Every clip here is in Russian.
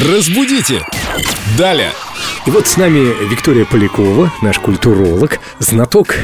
Разбудите! Далее! И вот с нами Виктория Полякова, наш культуролог, знаток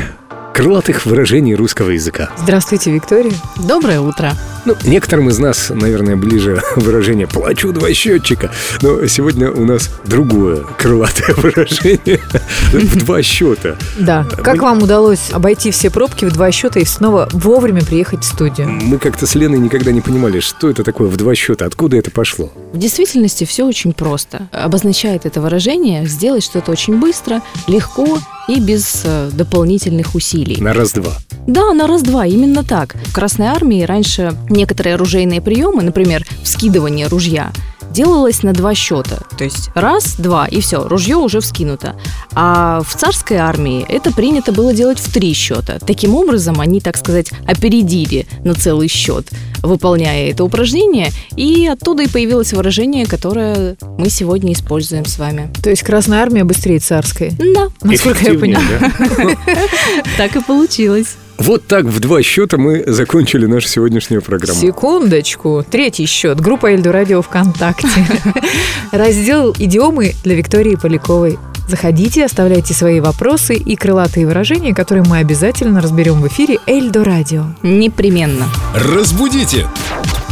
крылатых выражений русского языка. Здравствуйте, Виктория. Доброе утро. Ну, некоторым из нас, наверное, ближе выражение «плачу два счетчика», но сегодня у нас другое крылатое выражение в два счета. Да. Как Мы- вам удалось обойти все пробки в два счета и снова вовремя приехать в студию? Мы как-то с Леной никогда не понимали, что это такое в два счета, откуда это пошло. В действительности все очень просто. Обозначает это выражение сделать что-то очень быстро, легко и без э, дополнительных усилий. На раз-два. Да, на раз-два, именно так. В Красной армии раньше некоторые оружейные приемы, например, вскидывание ружья, делалось на два счета. То есть раз, два, и все, ружье уже вскинуто. А в царской армии это принято было делать в три счета. Таким образом, они, так сказать, опередили на целый счет, выполняя это упражнение, и оттуда и появилось выражение, которое мы сегодня используем с вами. То есть Красная Армия быстрее царской. Да, Насколько я да? так и получилось. Вот так в два счета мы закончили нашу сегодняшнюю программу. Секундочку. Третий счет. Группа Эльду Радио ВКонтакте. Раздел «Идиомы» для Виктории Поляковой. Заходите, оставляйте свои вопросы и крылатые выражения, которые мы обязательно разберем в эфире Эльдо Радио. Непременно. Разбудите!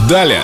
Далее!